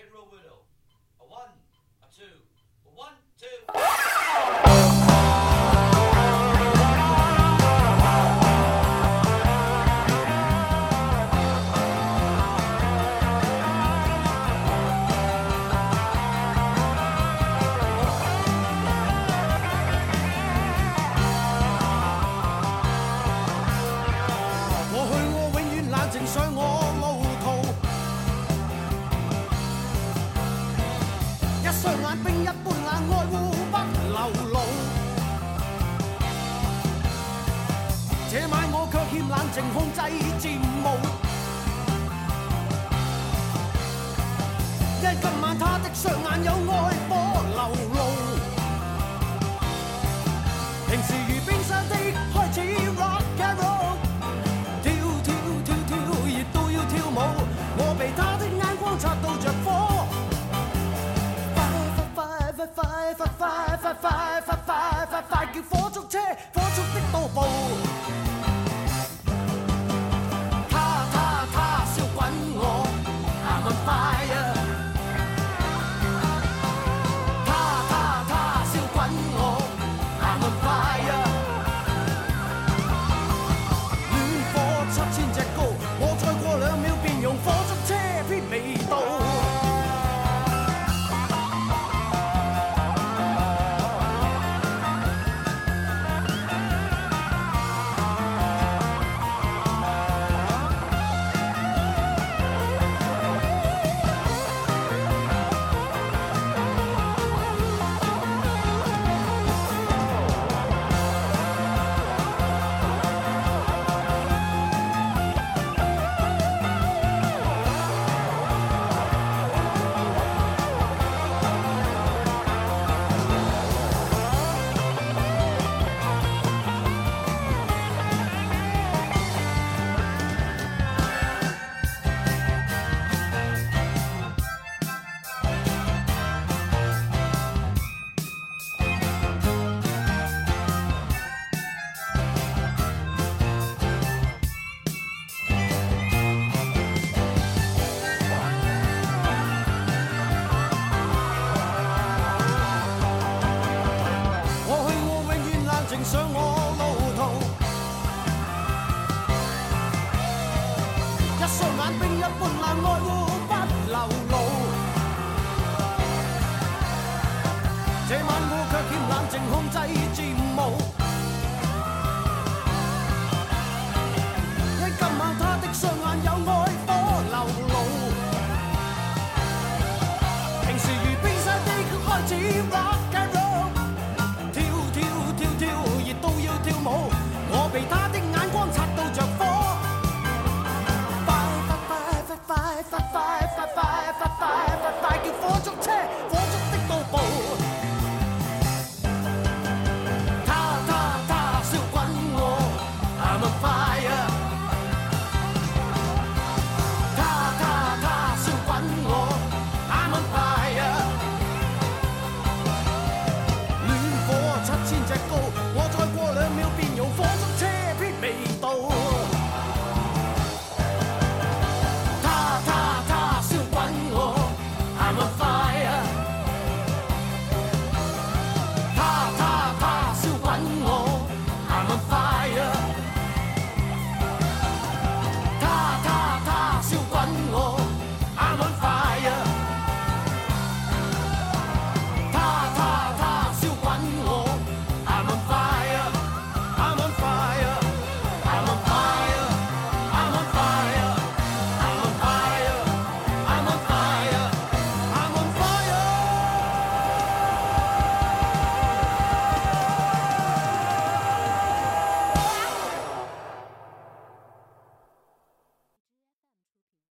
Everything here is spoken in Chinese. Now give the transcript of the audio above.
Hit roll 双眼冰一般冷，爱护不流露。这晚我却。fight, fight, fight, fight, fight you 再进步今晚他的双眼有爱火流露。平时如冰山的开始